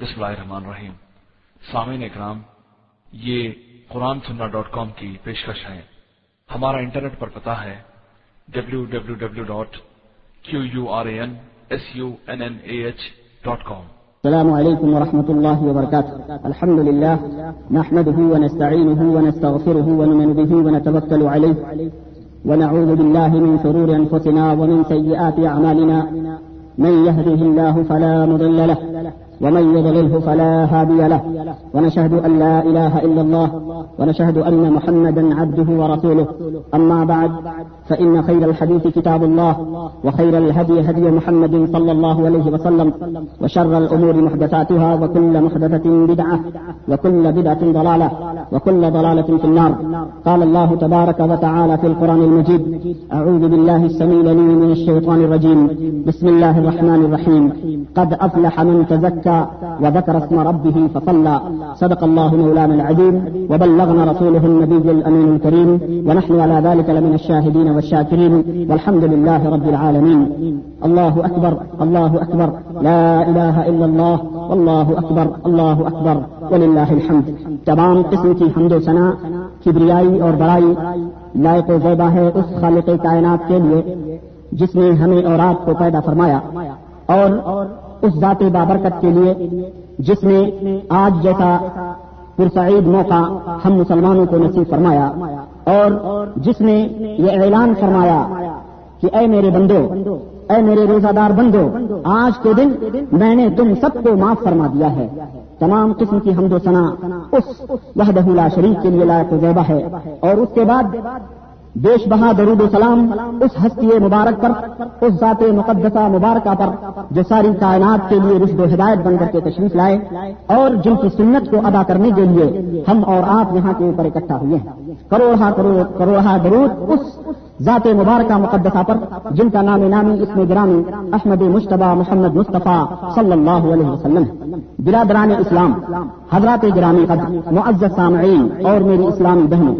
بسم اللہ الرحمن الرحیم۔ سامعین اکرام، یہ قرآن سننا ڈاٹ کام کی پیشکش ہے۔ ہمارا انٹرنیٹ پر پتا ہے W W W dot Q U R A N S U N N A H dot com السلام عليكم ورحمة الله وبركاته الحمد لله نحمده ونستعينه ونستغفره ونؤمن به ونتوكل عليه ونعوذ بالله من شرور أنفسنا ومن سيئات أعمالنا من يهده الله فلا مضل له۔ ومن يضلله فلا هادي له، ونشهد أن لا إله إلا الله، ونشهد أن محمدا عبده ورسوله. أما بعد، فإن خير الحديث كتاب الله، وخير الهدي هدي محمد صلى الله عليه وسلم، وشر الأمور محدثاتها، وكل محدثة بدعة، وكل بدعة ضلالة. وكل ضلالة في النار. قال الله تبارك وتعالى في القرآن المجيد، أعوذ بالله السميع العليم من الشيطان الرجيم. بسم الله الرحمن الرحيم. قد أفلح من تزكى وذكر اسم ربه فصلى. صدق الله مولانا العظيم. وبلغنا رسوله النبي الأمين الكريم. ونحن على ذلك لمن الشاهدين والشاكرين. والحمد لله رب العالمين. الله أكبر الله أكبر. لا إله إلا الله. والله أكبر، الله أكبر. ولله الحمد. تمام قسم کی حمد و ثنا، کبریائی اور بڑائی لائق و زیبہ ہے اس خالق کائنات کے لیے، جس نے ہمیں اور آپ کو پیدا فرمایا، اور اس ذات بابرکت کے لیے، جس نے آج جیسا پرسعید موقع ہم مسلمانوں کو نصیب فرمایا، اور جس نے یہ اعلان فرمایا کہ اے میرے بندو، اے میرے روزہ دار بندو، آج کے دن میں نے تم سب کو معاف فرما دیا ہے۔ تمام قسم کی حمد و ثنا اس وحدہ لا شریف کے لیے لائق زیبہ ہے اور اس کے بعد بیش بہا درود و سلام اس ہستی مبارک پر، اس ذات مقدسہ مبارکہ پر جو ساری کائنات کے لیے رشد و ہدایت بن کر کے تشریف لائے اور جن کی سنت کو ادا کرنے کے لیے ہم اور آپ یہاں کے اوپر اکٹھا ہوئے ہیں۔ کروڑا کروڑ کروڑا درود اس ذات مبارکہ مقدسہ پر، جن کا نام نامی اس میں گرامی احمد مشتبہ محمد مصطفیٰ صلی اللہ علیہ وسلم برادران اسلام، حضرات گرامی قدر معزز سامعین اور میری اسلامی بہنوں،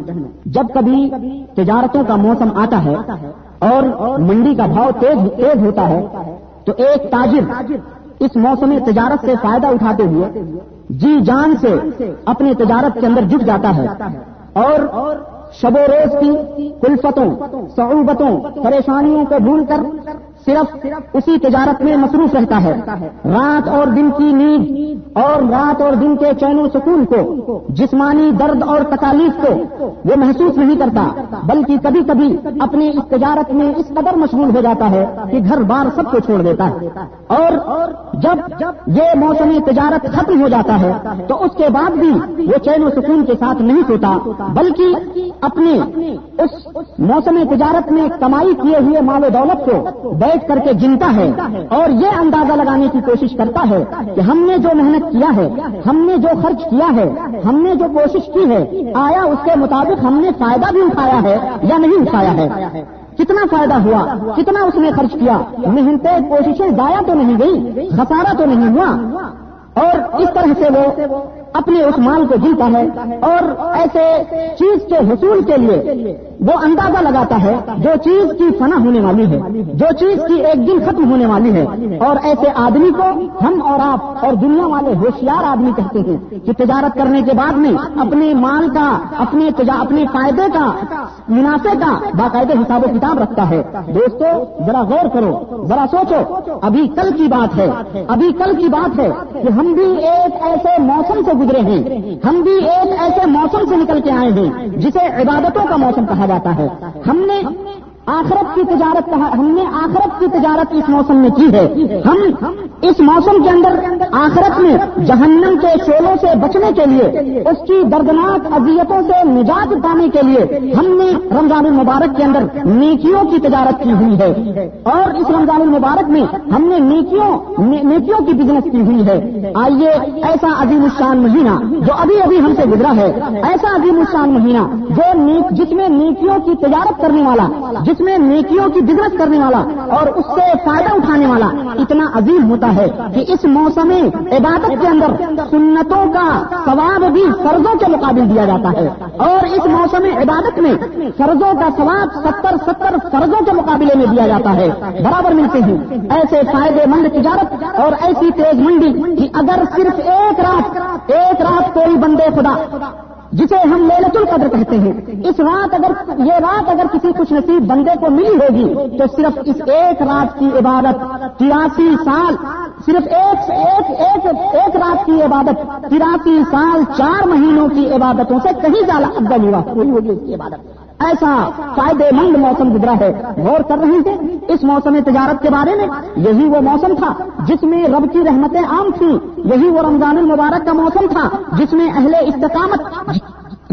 جب کبھی تجارتوں کا موسم آتا ہے اور منڈی کا بھاؤ تیز تیز ہوتا ہے، تو ایک تاجر اس موسم تجارت سے فائدہ اٹھاتے ہوئے جی جان سے اپنی تجارت کے اندر جٹ جاتا ہے اور شب و روز کی کلفتوں صعوبتوں پریشانیوں کو بھول کر صرف اسی تجارت میں مصروف رہتا ہے۔ رات اور دن کی نیند اور رات اور دن کے چین و سکون کو، جسمانی درد اور تکالیف کو وہ محسوس نہیں کرتا، بلکہ کبھی کبھی اپنی اس تجارت میں اس قدر مشغول ہو جاتا ہے کہ گھر بار سب کو چھوڑ دیتا ہے۔ اور جب یہ موسمی تجارت ختم ہو جاتا ہے، تو اس کے بعد بھی وہ چین و سکون کے ساتھ نہیں سوتا، بلکہ اپنے اس موسم تجارت میں کمائی کیے ہوئے مال و دولت کو بیٹھ کر کے جنتا ہے اور یہ اندازہ لگانے کی کوشش کرتا ہے کہ ہم نے جو محنت کیا ہے، ہم نے جو خرچ کیا ہے، ہم نے جو کوشش کی ہے، آیا اس کے مطابق ہم نے فائدہ بھی اٹھایا ہے یا نہیں اٹھایا ہے۔ کتنا فائدہ ہوا؟ کتنا اس نے خرچ کیا؟ محنتیں، کوششیں ضائع تو نہیں گئی خسارہ تو نہیں ہوا۔ اور اس طرح سے وہ اپنے اس مال کو جیتا ہے اور ایسے چیز کے حصول کے لیے وہ اندازہ لگاتا ہے جو چیز کی فنا ہونے والی ہے، جو چیز کی ایک دن ختم ہونے والی ہے۔ اور ایسے آدمی کو ہم اور آپ اور دنیا والے ہوشیار آدمی کہتے ہیں کہ تجارت کرنے کے بعد میں اپنے مال کا، اپنے اپنے فائدے کا، منافع کا باقاعدہ حساب و کتاب رکھتا ہے۔ دوستو، ذرا غور کرو، ذرا سوچو، ابھی کل کی بات ہے، ابھی کل کی بات ہے کہ ہم بھی ایک ایسے موسم سے گزرے ہیں۔ ہم بھی ایک ایسے موسم سے نکل کے آئے ہیں جسے عبادتوں کا موسم کہا جاتا ہے۔ ہم نے آخرت کی تجارت ہم نے آخرت کی تجارت اس موسم میں کی ہے۔ ہم اس موسم کے اندر آخرت میں جہنم کے شولوں سے بچنے کے لیے، اس کی دردناک اذیتوں سے نجات پانے کے لیے ہم نے رمضان المبارک کے اندر نیکیوں کی تجارت کی ہوئی ہے۔ اور اس رمضان المبارک میں ہم نے نیکیوں نیکیوں کی بزنس کی ہوئی ہے۔ آئیے ایسا عظیم الشان مہینہ جو ابھی ابھی ہم سے گزرا ہے، ایسا عظیم الشان مہینہ جو جس میں نیکیوں کی تجارت کرنے والا، جس میں نیکیوں کی بزنس کرنے والا اور اس سے فائدہ اٹھانے والا اتنا عظیم ہوتا ہے کہ اس موسم عبادت کے اندر سنتوں کا ثواب بھی فرضوں کے مقابل دیا جاتا ہے اور اس موسم عبادت میں فرضوں کا ثواب ستر ستر فرضوں کے مقابلے میں دیا جاتا ہے۔ برابر ملتے ہیں۔ ایسے فائدے مند تجارت اور ایسی تیز منڈی کہ اگر صرف ایک رات ایک رات کوئی بندے خدا جسے ہم لیلت القدر کہتے ہیں۔ اس رات اگر یہ رات اگر کسی خوش نصیب بندے کو ملی ہوگی، تو صرف اس ایک رات کی عبادت، تراسی سال، صرف ایک ایک ایک ایک رات کی عبادت، تراسی سال چار مہینوں کی عبادتوں سے کہیں زیادہ افضل ہوا۔ ہوئی ہوگی اس کی عبادت۔ ایسا فائدے مند موسم گزرا ہے۔ غور کر رہے تھے اس موسم تجارت کے بارے میں یہی وہ موسم تھا جس میں رب کی رحمتیں عام تھیں۔ یہی وہ رمضان المبارک کا موسم تھا جس میں اہل استقامت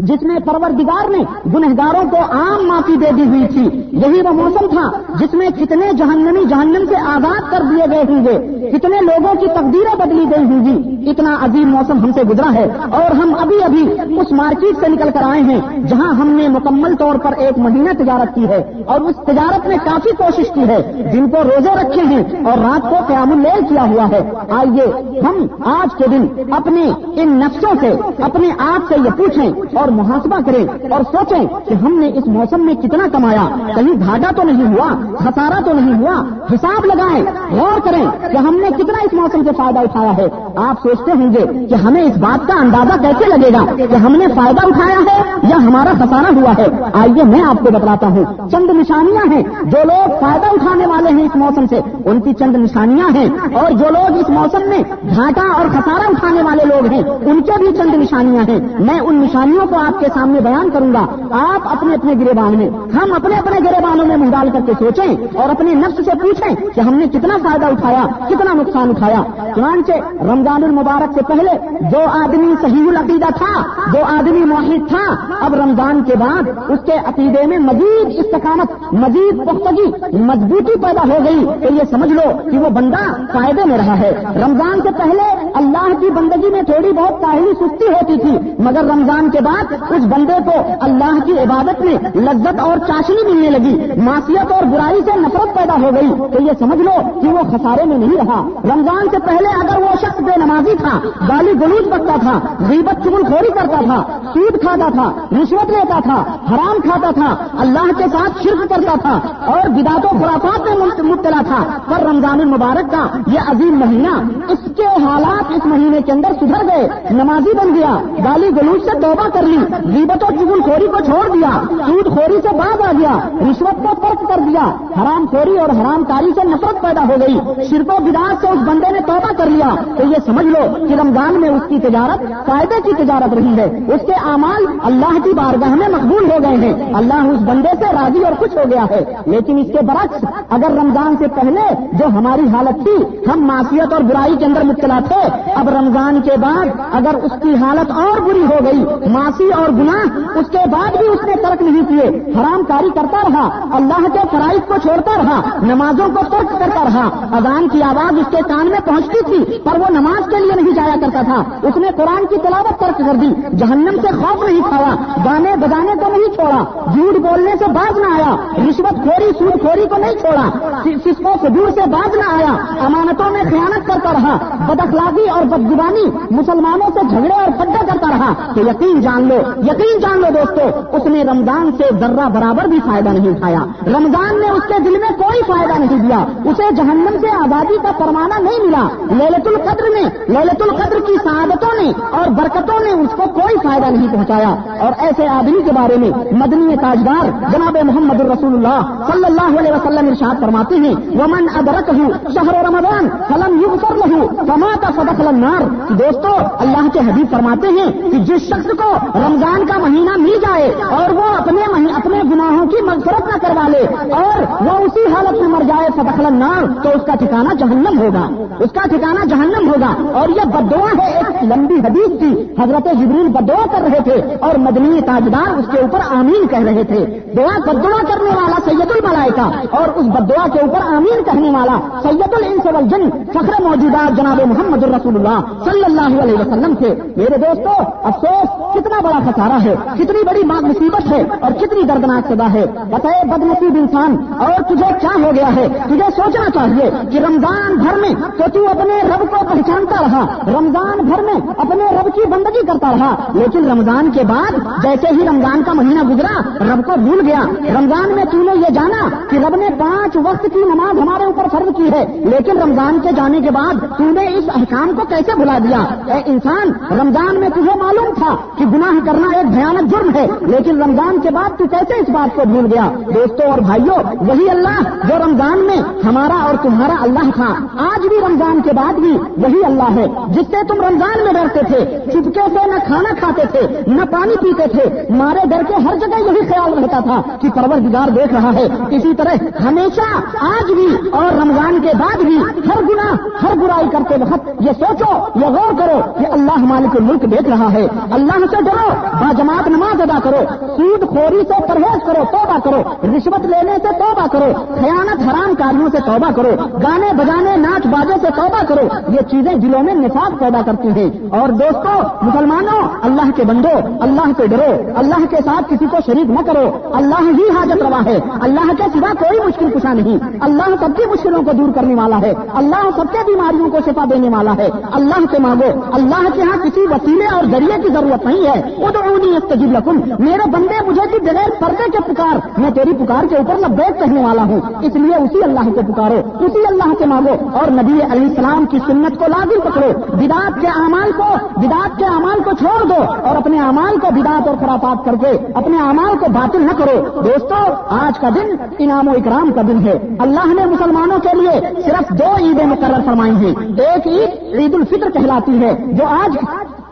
جس میں پروردگار نے گنہگاروں کو عام معافی دے دی ہوئی تھی، یہی وہ موسم تھا جس میں کتنے جہنمی جہنم سے آزاد کر دیے گئے ہوں گے، کتنے لوگوں کی تقدیریں بدلی گئی ہوں گی۔ اتنا عظیم موسم ہم سے گزرا ہے اور ہم ابھی ابھی اس مارکیٹ سے نکل کر آئے ہیں، جہاں ہم نے مکمل طور پر ایک مہینہ تجارت کی ہے اور اس تجارت میں کافی کوشش کی ہے۔ جن کو روزے رکھے ہیں اور رات کو قیام اللیل کیا ہوا ہے۔ آئیے ہم آج کے دن اپنے ان نفسوں سے، اپنے آپ سے یہ پوچھیں اور محاسبہ کریں اور سوچیں کہ ہم نے اس موسم میں کتنا کمایا، کہیں گھاٹا تو نہیں ہوا خسارا تو نہیں ہوا، حساب لگائیں غور کریں کہ ہم نے کتنا اس موسم سے فائدہ اٹھایا ہے۔ آپ سوچتے ہوں گے کہ ہمیں اس بات کا اندازہ کیسے لگے گا کہ ہم نے فائدہ اٹھایا ہے یا ہمارا خسارا ہوا ہے۔ آئیے میں آپ کو بتلاتا ہوں۔ چند نشانیاں ہیں۔ جو لوگ فائدہ اٹھانے والے ہیں اس موسم سے، ان کی چند نشانیاں ہیں۔ اور جو لوگ اس موسم میں گھاٹا اور خسارا اٹھانے والے لوگ ہیں، ان کے بھی چند نشانیاں ہیں۔ میں ان نشانیوں کو آپ کے سامنے بیان کروں گا۔ آپ اپنے اپنے گربان میں، ہم اپنے اپنے گربانوں میں منہ ڈال کر کے سوچیں اور اپنے نفس سے پوچھیں کہ ہم نے کتنا فائدہ اٹھایا، کتنا نقصان اٹھایا۔ چنانچہ رمضان المبارک سے پہلے جو آدمی صحیح العقیدہ تھا، جو آدمی معاہد تھا، اب رمضان کے بعد اس کے عقیدے میں مزید استقامت، مزید پختگی، مضبوطی پیدا ہو گئی تو یہ سمجھ لو کہ وہ بندہ فائدے میں رہا ہے۔ رمضان سے پہلے اللہ کی بندگی میں تھوڑی بہت کاہلی سستی ہوتی تھی، مگر رمضان کے بعد اس بندے کو اللہ کی عبادت میں لذت اور چاشنی ملنے لگی۔ معاشیت اور برائی سے نفرت پیدا ہو گئی۔ تو یہ سمجھ لو کہ وہ خسارے میں نہیں رہا۔ رمضان سے پہلے اگر وہ شخص بے نمازی تھا، گالی گلوچ بکتا تھا، غیبت چگل خوری کرتا تھا، سود کھاتا تھا، رشوت لیتا تھا، حرام کھاتا تھا، اللہ کے ساتھ شرک کرتا تھا اور بدات و خرافات میں مبتلا تھا، پر رمضان المبارک کا یہ عظیم مہینہ اس کے حالات اس مہینے کے اندر سدھر گئے۔ نمازی بن گیا، گالی گلوچ سے توبہ کر لی۔ غیبت و چگل خوری کو چھوڑ دیا سود خوری سے باز آ گیا، رشوت کو ترک کر دیا حرام خوری اور حرام کاری سے نفرت پیدا ہو گئی۔ شرک و بداس سے اس بندے نے توبہ کر لیا۔ تو یہ سمجھ لو کہ رمضان میں اس کی تجارت، فائدے کی تجارت رہی ہے۔ اس کے اعمال اللہ کی بارگاہ میں مقبول ہو گئے ہیں۔ اللہ اس بندے سے راضی اور خوش ہو گیا ہے۔ لیکن اس کے برعکس، اگر رمضان سے پہلے جو ہماری حالت تھی، ہم معاشیت اور برائی کے اندر مبتلا تھے، اب رمضان کے بعد اگر اس کی حالت اور بری ہو گئی معاشی اور گناہ، اس کے بعد بھی اس نے ترک نہیں کیے۔ حرام کاری کرتا رہا، اللہ کے فرائض کو چھوڑتا رہا، نمازوں کو ترک کرتا رہا۔ اذان کی آواز اس کے کان میں پہنچتی تھی، پر وہ نماز کے لیے نہیں جایا کرتا تھا۔ اس نے قرآن کی تلاوت ترک کر دی۔ جہنم سے خوف نہیں کھایا، گانے بجانے کو نہیں چھوڑا۔ جھوٹ بولنے سے باز نہ آیا، رشوت خوری، سود خوری کو نہیں چھوڑا۔ سسکو سدور سے باز نہ آیا۔ امانتوں میں خیانت کرتا رہا۔ بدخلاقی اور بدگوانی مسلمانوں سے جھگڑے اور پڈا کرتا رہا۔ تو یقین جان لو، یقین جان لو دوستو، اس نے رمضان سے ذرہ برابر بھی فائدہ نہیں اٹھایا۔ رمضان نے اس کے دل میں کوئی فائدہ نہیں دیا۔ اسے جہنم سے آزادی کا فرمانا نہیں ملا۔ للت القدر میں للت القدر کی سعادتوں نے اور برکتوں نے اس کو کوئی فائدہ نہیں پہنچایا۔ اور ایسے آدمی کے بارے میں مدنی تاجدار جناب محمد الرسول اللہ صلی اللہ علیہ وسلم ارشاد فرماتے ہیں، ومن ادرک ہوں شہر رمضان فلم یو لہو کما کا سبق النار۔ دوستو، اللہ کے حبیب فرماتے ہیں کہ جس شخص کو رمضان کا مہینہ مل جائے اور وہ اپنے اپنے گناہوں کی مغفرت نہ کروا لے اور وہ اسی حالت میں مر جائے سبخل نار، تو اس کا ٹھکانا جہنم ہوگا۔ اس کا ٹھکانا جہنم ہوگا۔ اور یہ بدعا ہے، ایک لمبی حدیث تھی حضرت جبریل بدعا کر رہے تھے اور مدنی تاجدار اس کے اوپر آمین کہہ رہے تھے۔ دعا بدعا کرنے والا سید الملائکہ اور اس بدعا کے اوپر آمین کہنے والا سید الانس والجن، فخر موجودات جناب محمد الرسول اللہ صلی اللہ علیہ وسلم تھے۔ میرے دوستو، افسوس، کتنا بڑا خسارہ ہے، کتنی بڑی ماں مصیبت ہے اور کتنی دردناک سزا ہے۔ بتائے بد نصیب انسان، اور تجھے کیا ہو گیا ہے؟ تجھے سوچنا چاہیے کہ رمضان بھر میں تو تو اپنے رب کو پہچانتا رہا۔ رمضان بھر میں اپنے رب کی بندگی کرتا رہا۔ لیکن رمضان کے بعد جیسے ہی رمضان کا مہینہ گزرا، رب کو بھول گیا۔ رمضان میں تو نے یہ جانا کہ رب نے پانچ وقت کی نماز ہمارے اوپر فرض کی ہے، لیکن رمضان کے جانے کے بعد تو نے اس احکام کو کیسے بھلا دیا؟ اے انسان، رمضان میں تجھے معلوم تھا کہ گناہ کرنا ایک بھیانک جرم ہے۔ لیکن رمضان کے بعد تو کیسے اس بات کو بھول گیا؟ دوستوں اور بھائیوں، وہی اللہ جو رمضان میں ہمارا اور تمہارا اللہ تھا۔ آج بھی رمضان کے بعد بھی وہی اللہ ہے۔ جس سے تم رمضان میں ڈرتے تھے، چپکے سے نہ کھانا کھاتے تھے، نہ پانی پیتے تھے۔ مارے ڈر کے ہر جگہ یہی خیال رہتا تھا کہ پرور دیکھ رہا ہے۔ اسی طرح ہمیشہ آج بھی اور رمضان کے بعد بھی ہر گنا ہر برائی کرتے وقت یہ سوچو، یہ غور کرو کہ اللہ مالک ملک دیکھ رہا ہے۔ اللہ سے ڈرو باجماعت نماز ادا کرو سود خوری سے پرہیز کرو، توبہ کرو، رشوت لینے سے توبہ کرو، خیانت حرام کاریوں سے توبہ کرو، گانے بجانے، ناچ بازے سے توبہ کرو، یہ چیزیں دلوں میں نفاق پیدا کرتی ہیں۔ اور دوستوں مسلمانوں، اللہ کے بندو، اللہ سے ڈرو، اللہ کے ساتھ کسی کو شریک نہ کرو۔ اللہ ہی حاجت روا ہے۔ اللہ کے سوا کوئی مشکل کشا نہیں۔ اللہ سب کی مشکلوں کو دور کرنے والا ہے۔ اللہ سب کے بیماریوں کو شفا دینے والا ہے۔ اللہ سے مانگو۔ اللہ کے ہاں کسی وسیلے اور ذریعے کی ضرورت نہیں ہے۔ وہ تو استجیب لکم۔ میرے بندے، مجھے بھی بغیر پردے کے پکار، میں تیری پکار کے اوپر لبیک کہنے والا ہوں۔ اس لیے اسی اللہ کو پکارو، اسی اللہ کے مانگو۔ اور نبی علیہ السلام کی سنت کو لازم پکڑو۔ بدات کے اعمال کو بدات کے اعمال کو چھوڑ دو۔ اور اپنے اعمال کو بدات اور خرافات کر کے اپنے اعمال کو باطل نہ کرو۔ دوستو، آج کا دن انعام و اکرام کا دن ہے۔ اللہ نے مسلمانوں کے لیے صرف دو عیدیں مقرر فرمائی ہیں۔ ایک عید عید الفطر کہلاتی ہے، جو آج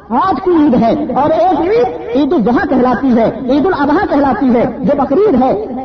آج کی عید ہے اور ایک عید عید الضحیٰ کہلاتی ہے، عید الاضحیٰ کہلاتی ہے جو بقرعید ہے۔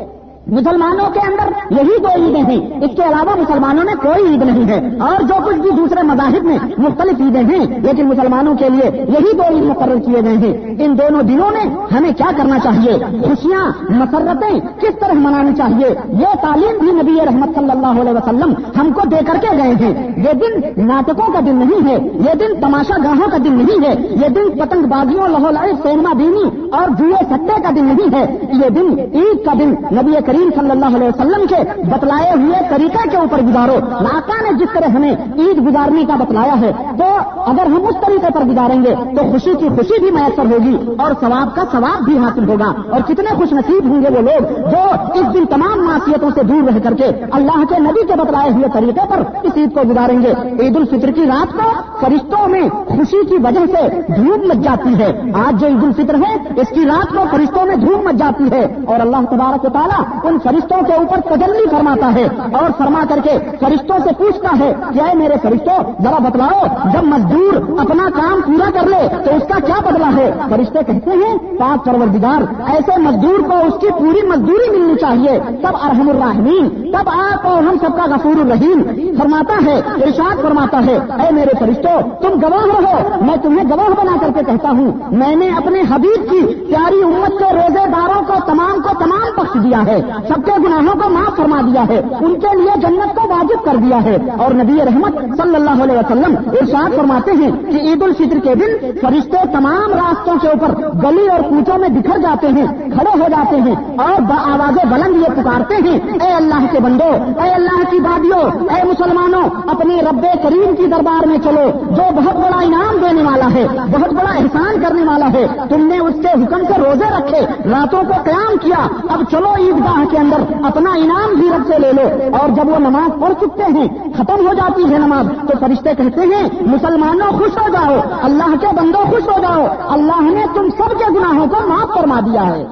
مسلمانوں کے اندر یہی دو عیدیں ہیں۔ اس کے علاوہ مسلمانوں میں کوئی عید نہیں ہے۔ اور جو کچھ بھی دوسرے مذاہب میں مختلف عیدیں ہیں، لیکن مسلمانوں کے لیے یہی دو عید مقرر کیے گئے ہیں۔ ان دونوں دنوں میں ہمیں کیا کرنا چاہیے؟ خوشیاں، مسرتیں کس طرح منانی چاہیے؟ یہ تعلیم بھی نبی رحمت صلی اللہ علیہ وسلم ہم کو دے کر کے گئے ہیں۔ یہ دن ناٹکوں کا دن نہیں ہے۔ یہ دن تماشا گاہوں کا دن نہیں ہے۔ یہ دن پتنگ بازیوں، لاہور سینما دینی اور جوئے سٹے کا دن نہیں ہے۔ یہ دن عید کا دن نبی کریم صلی اللہ علیہ وسلم کے بتلائے ہوئے طریقے کے اوپر گزارو۔ لاکا نے جس طرح ہمیں عید گزارنے کا بتلایا ہے، تو اگر ہم اس طریقے پر گزاریں گے، تو خوشی کی خوشی بھی میسر ہوگی اور ثواب کا ثواب بھی حاصل ہوگا۔ اور کتنے خوش نصیب ہوں گے وہ لوگ جو اس دن تمام معاشیتوں سے دور رہ کر کے اللہ کے نبی کے بتلائے ہوئے طریقے پر اس عید کو گزاریں گے۔ عید الفطر کی رات کو فرشتوں میں خوشی کی وجہ سے دھوپ مچ جاتی ہے۔ آج جو عید الفطر ہے، اس کی رات کو فرشتوں میں دھوپ مچ جاتی ہے۔ اور اللہ تبارک تعالیٰ ان فرشتوں کے اوپر تجلی فرماتا ہے اور فرما کر کے فرشتوں سے پوچھتا ہے کیا میرے فرشتوں، ذرا بتلاؤ، جب مزدور اپنا کام پورا کر لے تو اس کا کیا بدلا ہے؟ فرشتے کہتے ہیں، پاک پروردگار، ایسے مزدور کو اس کی پوری مزدوری ملنی چاہیے۔ تب ارحم الراحمین، تب آپ اور ہم سب کا غفور الرحیم فرماتا ہے، ارشاد فرماتا ہے، اے میرے فرشتوں، تم گواہ رہو۔ میں تمہیں گواہ بنا کر کے کہتا ہوں، میں نے اپنے حبیب کی پیاری امت کے روزے داروں کو، تمام کو تمام بخش دیا ہے۔ سب کے گناہوں کو معاف فرما دیا ہے۔ ان کے لیے جنت کو واجب کر دیا ہے۔ اور نبی رحمت صلی اللہ علیہ وسلم ارشاد فرماتے ہیں کہ عید الفطر کے دن فرشتے تمام راستوں کے اوپر گلی اور کوچوں میں بکھر جاتے ہیں، کھڑے ہو جاتے ہیں اور آوازیں بلند یہ پکارتے ہیں، اے اللہ کے بندو، اے اللہ کی بادیوں اے مسلمانوں اپنے رب کریم کی دربار میں چلو، جو بہت بڑا انعام دینے والا ہے، بہت بڑا احسان کرنے والا ہے۔ تم نے اس کے حکم سے روزے رکھے، راتوں کو قیام کیا، اب چلو عیدگاہ کے اندر اپنا انعام بھی رب سے لے لو۔ اور جب وہ نماز پڑھ چکتے ہیں، ختم ہو جاتی ہے نماز، تو فرشتے کہتے ہیں، مسلمانوں خوش ہو جاؤ، اللہ کے بندوں خوش ہو جاؤ۔ اللہ نے تم سب کے گناہوں کو معاف فرما دیا ہے۔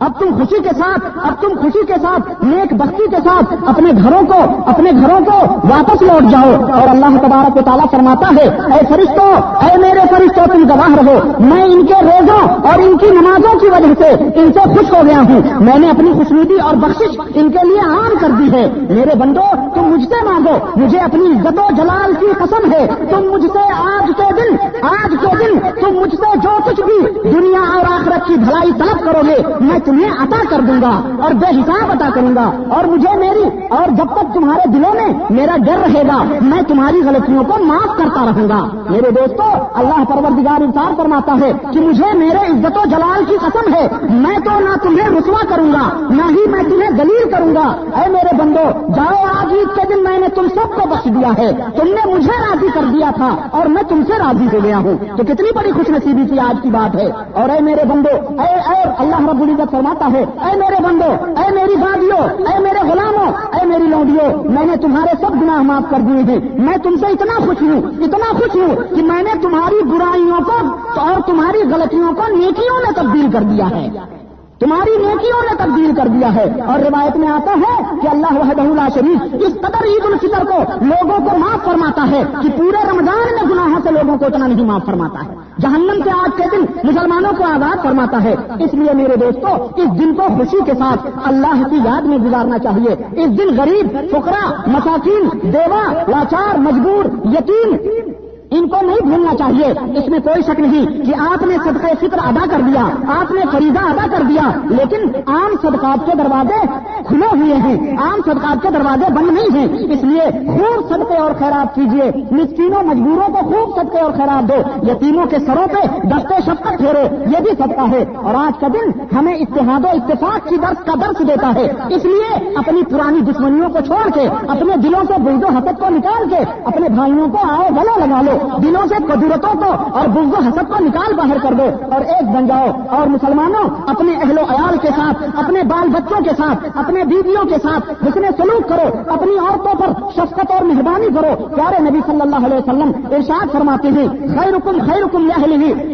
اب تم خوشی کے ساتھ، اب تم خوشی کے ساتھ نیک بختی کے ساتھ اپنے گھروں کو، اپنے گھروں کو واپس لوٹ جاؤ۔ اور اللہ تبارک کو تعالیٰ فرماتا ہے، اے فرشتوں اے میرے فرشتوں تم گواہ رہو۔ میں ان کے روزوں اور ان کی نمازوں کی وجہ سے ان سے خوش ہو گیا ہوں۔ میں نے اپنی خوشنودی اور بخشش ان کے لیے عام کر دی ہے۔ میرے بندو، تم مجھ سے مانگو۔ مجھے اپنی عزت و جلال کی قسم ہے۔ تم مجھ سے آج کے دن، آج کے دن تم مجھ سے جو کچھ بھی دنیا اور آخرت کی بھلائی طلب کرو گے، میں تمہیں عطا کر دوں گا اور بے حساب عطا کروں گا اور مجھے میری اور جب تک تمہارے دلوں میں میرا ڈر رہے گا، میں تمہاری غلطیوں کو معاف کرتا رہوں گا۔ میرے دوستو، اللہ پروردگار انصار فرماتا ہے کہ مجھے میرے عزت و جلال کی قسم ہے۔ میں تو نہ تمہیں رسوا کروں گا، نہ ہی میں تمہیں دلیل کروں گا۔ اے میرے بندو، جاؤ آج عید کے دن میں نے تم سب کو بخش دیا ہے۔ تم نے مجھے راضی کر دیا تھا اور میں تم سے راضی ہو گیا ہوں۔ تو کتنی بڑی خوش نصیبی کی آج کی بات ہے۔ اور اے میرے بندو، اے اے اللہ رب العزت فرماتا ہے، اے میرے بندو، اے میری بادیو اے میرے غلاموں اے میری لوڈیوں میں نے تمہارے سب گناہ معاف کر دیے تھے میں تم سے اتنا خوش ہوں، اتنا خوش ہوں کہ میں نے تمہاری برائیوں کو اور تمہاری غلطیوں کو نیکیوں میں تبدیل کر دیا ہے۔ تمہاری نیکیوں نے تبدیل کر دیا ہے۔ اور روایت میں آتا ہے کہ اللہ وحدہ اللہ شریف اس قدر عید الفطر کو لوگوں کو معاف فرماتا ہے کہ پورے رمضان میں گناہوں سے لوگوں کو اتنا نہیں معاف فرماتا ہے۔ جہنم کے آج کے دن مسلمانوں کو آزاد فرماتا ہے۔ اس لیے میرے دوستوں اس دن کو خوشی کے ساتھ اللہ کی یاد میں گزارنا چاہیے۔ اس دن غریب فکرا مساکین دیوا لاچار، مجبور، یتیم ان کو نہیں بھولنا چاہیے۔ اس میں کوئی شک نہیں کہ آپ نے صدقہ فطر ادا کر دیا، آپ نے فریضہ ادا کر دیا، لیکن عام صدقات کے دروازے کھلے ہوئے ہیں۔ عام صدقات کے دروازے بند نہیں ہیں۔ اس لیے خوب صدقے اور خیرات کیجیے مسکینوں، مجبوروں کو خوب صدقے اور خیرات دو۔ یتیموں کے سروں پہ دستے شفقت پھیرو۔ یہ بھی صدقہ ہے۔ اور آج کا دن ہمیں اتحاد و اتفاق کی درس کا درس دیتا ہے۔ اس لیے اپنی پرانی دشمنیوں کو چھوڑ کے، اپنے دلوں سے بلد حسد کو نکال کے، اپنے بھائیوں کو آئے گلے لگا لو۔ دلوں سے قدرتوں کو اور بزد و حسد کو نکال باہر کر دو اور ایک بن جاؤ اور مسلمانوں اپنے اہل و عیال کے ساتھ، اپنے بال بچوں کے ساتھ، اپنے بیویوں کے ساتھ جس سلوک کرو، اپنی عورتوں پر شفقت اور مہربانی کرو۔ پیارے نبی صلی اللہ علیہ وسلم ارشاد فرماتے ہیں خیر حکم خیر حکم یا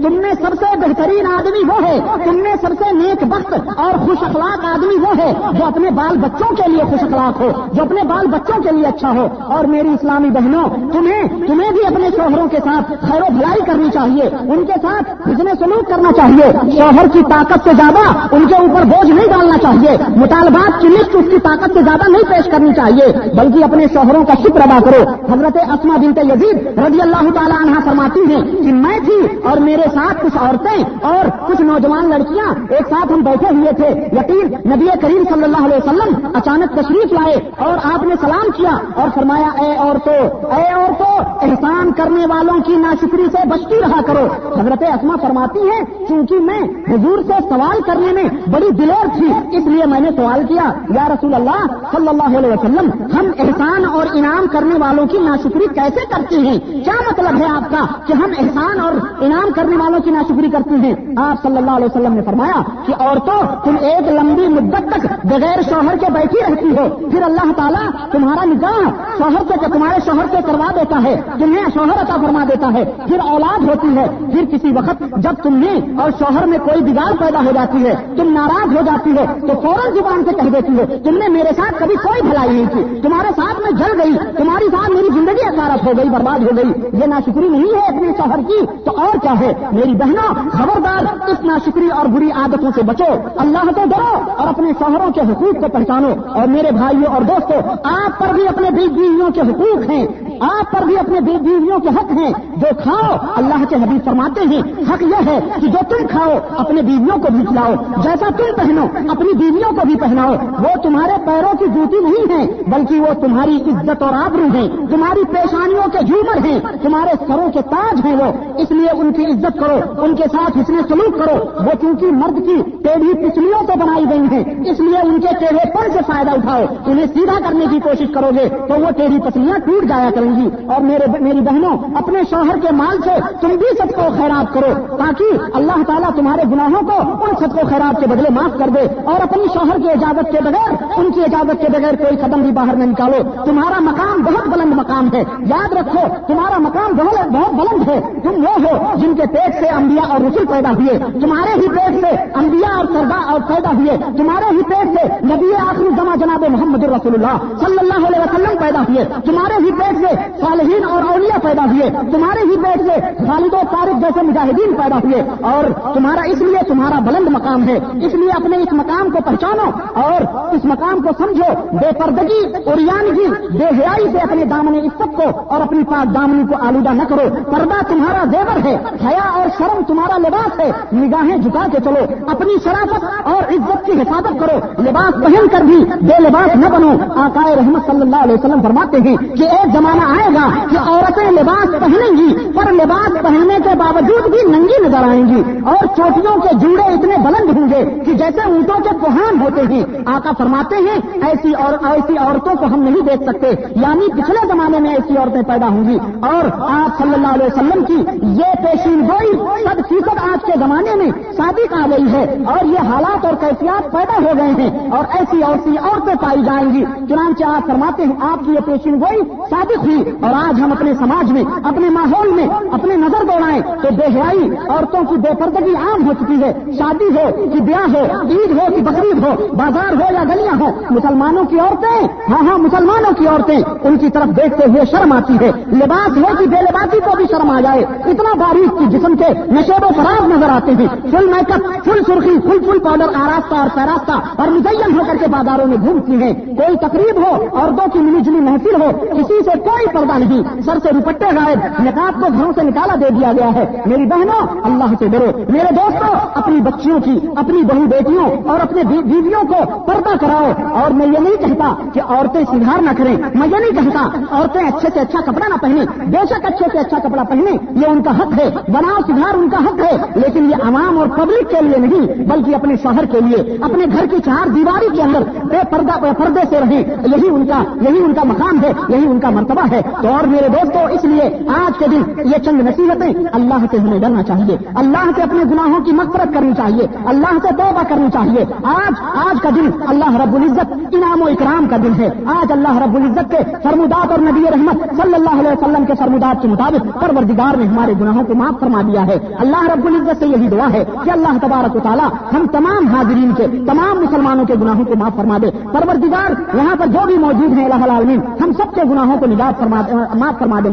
تم نے سب سے بہترین آدمی وہ ہے، تم نے سب سے نیک وقت اور خوش اخلاق آدمی وہ ہے جو اپنے بال بچوں کے لیے خوش اخلاق ہو، جو اپنے بال بچوں کے لیے اچھا ہو۔ اور میری اسلامی بہنوں، تمہیں تمہیں بھی اپنے شوہروں کے ساتھ خیر و بھلائی کرنی چاہیے، ان کے ساتھ حسن سلوک کرنا چاہیے، شوہر کی طاقت سے زیادہ ان کے اوپر بوجھ نہیں ڈالنا چاہیے، مطالبات کی لسٹ اس کی طاقت سے زیادہ نہیں پیش کرنی چاہیے، بلکہ اپنے شوہروں کا شکر ادا کرو۔ حضرت اسما بنت یزید رضی اللہ تعالیٰ عنہ فرماتی ہیں کہ میں تھی اور میرے ساتھ کچھ عورتیں اور کچھ نوجوان لڑکیاں ایک ساتھ ہم بیٹھے ہوئے تھے۔ یقین نبی کریم صلی اللہ علیہ وسلم اچانک تشریف لائے اور آپ نے سلام کیا اور فرمایا، اے عورتوں اے عورتوں احسان کرنے والوں کی ناشکری سے بچتی رہا کرو۔ حضرت اسما فرماتی ہے کیونکہ میں حضور سے سوال کرنے میں بڑی دلیر تھی، اس لیے میں نے سوال کیا، یا رسول اللہ صلی اللہ علیہ وسلم، ہم احسان اور انعام کرنے والوں کی ناشکری کیسے کرتے ہیں؟ کیا مطلب ہے آپ کا کہ ہم احسان اور انعام کرنے والوں کی ناشکری کرتے ہیں؟ آپ صلی اللہ علیہ وسلم نے فرمایا کہ عورتوں، تم ایک لمبی مدت تک بغیر شوہر کے بیٹھی رہتی ہو، پھر اللہ تعالیٰ تمہارا نکاح شوہر سے تمہارے شوہر سے کروا دیتا ہے۔ تمہیں شوہر عطا فرما دیتا ہے۔ پھر اولاد ہوتی ہے، پھر کسی وقت جب تم میں اور شوہر میں کوئی بگاڑ پیدا ہو جاتی ہے، تم ناراض ہو جاتی ہو تو فوراً زبان سے کہہ دیتی ہو تم نے میرے ساتھ کبھی کوئی بھلائی نہیں کی۔ تمہارے ساتھ میں جل گئی، تمہاری ساتھ میری زندگی اکارت ہو گئی، برباد ہو گئی۔ یہ ناشکری نہیں ہے اپنے شوہر کی۔ تو اور کیا ہے؟ میری بہنوں، خبردار، اس ناشکری اور بری عادتوں سے بچو۔ اللہ کو ڈرو اور اپنے شوہروں کے حقوق کو پہچانو۔ اور میرے بھائیوں اور دوستوں آپ پر بھی اپنے بیویوں کے حقوق ہیں۔ آپ پر بھی اپنے بیویوں کے حق ہیں۔ جو کھاؤ، اللہ کے حبیب فرماتے ہیں، حق یہ ہے کہ جو تم کھاؤ اپنے بیویوں کو بھی کھلاؤ۔ جیسا تم پہنو، اپنی بیویوں کو بھی پہناؤ۔ وہ تمہارے پیروں کی جوتی نہیں ہے بلکہ وہ تمہاری عزت اور آبرو ہیں۔ تمہاری پیشانیوں کے جھومر ہیں، تمہارے سروں کے تاج ہیں وہ۔ اس لیے ان کی عزت کرو، ان کے ساتھ اس سلوک کرو۔ وہ کیونکہ مرد کی ٹیڑھی پچھلیوں سے بنائی گئی ہیں، اس لیے ان کے ٹیڑھے پن سے فائدہ اٹھاؤ۔ انہیں سیدھا کرنے کی کوشش کرو گے تو وہ ٹیڑھی پچھلیاں ٹوٹ جایا کریں گی۔ اور میرے میری بہنوں اپنے شوہر کے مال سے تم بھی سب کو خیرات کرو، تاکہ اللہ تعالیٰ تمہارے گناہوں کو ان سب کو خیرات کے بدلے معاف کر دے اور اپنی شوہر کی اجازت کے بغیر، ان کی اجازت کے بغیر کوئی قدم بھی باہر نہ نکالو۔ تمہارا مقام بہت بلند مقام ہے۔ یاد رکھو، تمہارا مقام بہت بہت بلند ہے۔ تم وہ ہو جن کے پیٹ سے انبیاء اور رسول پیدا ہوئے۔ تمہارے ہی پیٹ سے انبیاء اور سردا اور پیدا ہوئے۔ تمہارے ہی پیٹ سے نبی آخری جمع جناب محمد الرسول اللہ صلی اللہ علیہ وسلم پیدا ہوئے۔ تمہارے ہی پیٹ سے صالحین اور اولیاء پیدا ہوئے۔ تمہارے ہی پیٹ سے خالد و طارق جیسے مجاہدین پیدا ہوئے۔ اور تمہارا اس لیے تمہارا بلند مقام ہے۔ اس لیے اپنے اس مقام کو پہچانو اور اس مقام کو سمجھو۔ بے پردگی اور یانگی بے حیائی سے اپنے دامن عزت کو اور اپنی پاک دامنی کو آلودہ نہ کرو۔ پردہ تمہارا زیور ہے، حیا اور شرم تمہارا لباس ہے۔ نگاہیں جھکا کے چلو، اپنی شرافت اور عزت کی حفاظت کرو۔ لباس پہن کر بھی بے لباس نہ بنو۔ آقائے رحمت صلی اللہ علیہ وسلم فرماتے ہیں کہ ایک زمانہ آئے گا کہ عورتیں لباس پہنیں گی، پر لباس پہننے کے باوجود بھی ننگی نظر آئیں گی۔ اور چوٹیوں کے جوڑے اتنے بلند ہوں گے کہ جیسے اونٹوں کے کوہان ہوتے ہیں۔ آقا فرماتے ہیں، ایسی اور ایسی عورتوں کو ہم نہیں دیکھ سکتے۔ یعنی پچھلے زمانے میں ایسی عورتیں پیدا ہوں گی۔ اور آپ صلی اللہ علیہ وسلم کی یہ پیشین گوئی سب فیصد آج کے زمانے میں شادی آ گئی ہے۔ اور یہ حالات اور کیفیات پیدا ہو گئے ہیں۔ اور ایسی ایسی عورتیں پائی جائیں گی۔ چنانچہ آپ فرماتے ہیں، آپ کی یہ پیشین گوئی ثابت ہوئی اور آج ہم اپنے سماج میں اپنے ماحول میں اپنے نظر دوڑائیں تو بے حیائی عورتوں کی بے پردگی عام ہو چکی ہے۔ شادی ہو کہ بیاہ ہو، عید ہو کہ بقرعید ہو، بازار ہو یا گلیاں ہو مسلمانوں کی عورتیں ہاں ہاں مسلمانوں کی عورتیں، ان کی طرف دیکھتے ہوئے شرم آتی ہے۔ لباس ہو کہ بے لباسی کو بھی شرم آ جائے۔ اتنا باریک کی جسم کے نشیب و فراز نظر آتے ہیں۔ فل میک اپ، فل سرخی، فل فل پاؤڈر آراستہ اور پیراستہ اور مزین ہو کر کے بازاروں میں گھومتی ہیں۔ کوئی تقریب ہو اور دو کی ملی جلی محفل ہو، کسی سے کوئی پردہ نہیں۔ سر سے دوپٹے غائب نکاب کو گھروں سے نکالا دے دیا گیا ہے۔ میری بہنوں، اللہ سے ڈرو۔ میرے دوستوں، اپنی بچیوں کی، اپنی بہو بیٹیوں اور اپنے بیویوں کو پردہ کراؤ۔ اور میں یہ نہیں کہتا کہ عورتیں سدھار نہ کریں۔ میں یہ نہیں کہتا عورتیں اچھے سے اچھا کپڑا نہ پہنے بے شک اچھے سے اچھا کپڑا پہنے یہ ان کا حق ہے۔ بناؤ سدھار ان کا حق ہے۔ لیکن یہ عوام اور پبلک کے لیے نہیں، بلکہ اپنے شہر کے لیے، اپنے گھر کی چار دیواری کے اندر بے پردہ پردے سے رہیں۔ یہی ان کا یہی ان کا مقام ہے، یہی ان کا مرتبہ ہے۔ تو اور میرے دوستوں اس لیے آج کے دن یہ چند نصیحتیں اللہ سے ہمیں ڈرنا چاہیے۔ اللہ سے اپنے گناہوں کی مغفرت کرنی چاہیے۔ اللہ سے توبہ کرنی چاہیے۔ آج آج کا دن اللہ رب العزت انعام و اکرام کا دن ہے۔ آج اللہ رب العزت کے فرمودات اور نبی رحمت صلی اللہ علیہ وسلم کے فرمودات کے مطابق پروردگار نے ہمارے گناہوں کو معاف فرما دیا ہے۔ اللہ رب العزت سے یہی دعا ہے کہ اللہ تبارک و تعالیٰ ہم تمام حاضرین کے، تمام مسلمانوں کے گناہوں کو معاف فرما دے۔ پروردگار، یہاں پر جو بھی موجود ہیں اللہ العالمین، ہم سب کے گناہوں کو نجات فرما معاف فرما دے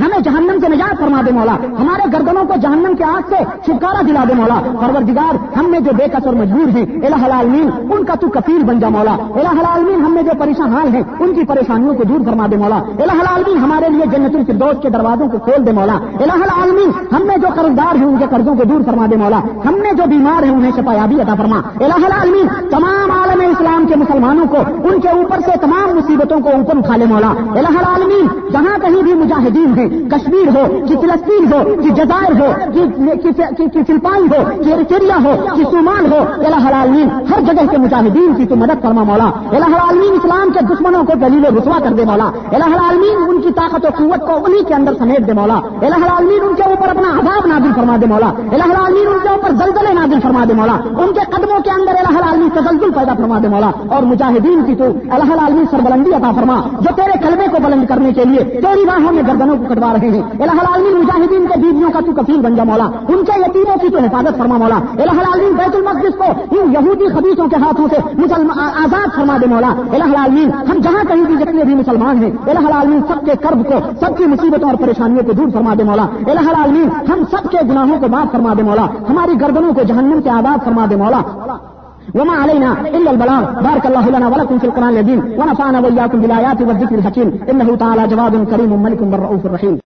ہمیں جہنم سے نجات فرما دے مولا۔ ہمارے گردنوں کو جہنم کے آگ سے چھٹکارا دلا دے مولا۔ پروردگار، ہم میں جو بے قصر مجبور ہیں، الہ العالمین، ان کا تو کفیل بن جا مولا۔ الہ العالمین، ہم میں جو پریشان حال ہیں، ان کی پریشانیوں کو دور فرما دے مولا۔ الہ العالمین ہمارے لیے جنت الفردوس کے دروازوں کو کھول دے مولا۔ الہ العالمین، ہم میں جو قرضدار ہیں، ان کے قرضوں کو دور فرما دے مولا۔ ہم میں جو بیمار ہیں، انہیں شفایابی عطا فرما۔ الہ العالمین، تمام عالم اسلام کے مسلمانوں کو، ان کے اوپر سے تمام مصیبتوں کو اوپر اٹھا لے مولا۔ الہ العالمین، جہاں کہیں بھی مجاہدین ہیں کشمیر ہو کہ فلسطین ہو کہ جزائر ہو کہ فلپائن ہو کہ ایریٹیریا ہو کہ صومال ہو، الہ العالمین ہر جگہ کے مجاہدین کی تو مدد فرما مولا۔ الہ العالمین اسلام کے دشمنوں کو دلیل رسوا کر دے مولا۔ الہ العالمین ان کی طاقت و قوت کو انہی کے اندر سمیٹ دے مولا۔ الہ العالمین ان کے اوپر اپنا عذاب نہ فرما دے مولا۔ الہ العالمین ان کے اوپر زلزلے نازل فرما دے مولا۔ ان کے قدموں کے اندر الہ العالمین تزلزل پیدا فرما دے مولا۔ اور مجاہدین کی تو الہ العالمین سربلندی عطا فرما۔ جو تیرے کلمے کو بلند کرنے کے لیے تیری راہوں میں گردنوں کو کٹوا رہے ہیں۔ الہ العالمین مجاہدین کے بیویوں کا تو کفیل بن جا مولا۔ ان کے یتیموں کی تو حفاظت فرما مولا۔ الہ العالمین بیت المقدس کو ان یہودی خبیصوں کے ہاتھوں سے آزاد فرما دے مولا۔ الہ العالمین، ہم جہاں کہیں بھی جتنے بھی مسلمان ہیں، الہ العالمین سب کے کرب کو، سب کی مصیبتوں اور پریشانیوں کو دور فرما دے مولا۔ الہ العالمین، ہم سب کے گناہوں کو معاف فرما دے مولا، ہماری گردنوں کو جہنم سے آزاد فرما دے مولا۔ وما علينا الا البلاغ بارك الله لنا ولكم في القران العظيم ونفعنا واياكم بالايات والذكر الحكيم انه تعالى جواد كريم ملك بالرؤوف الرحيم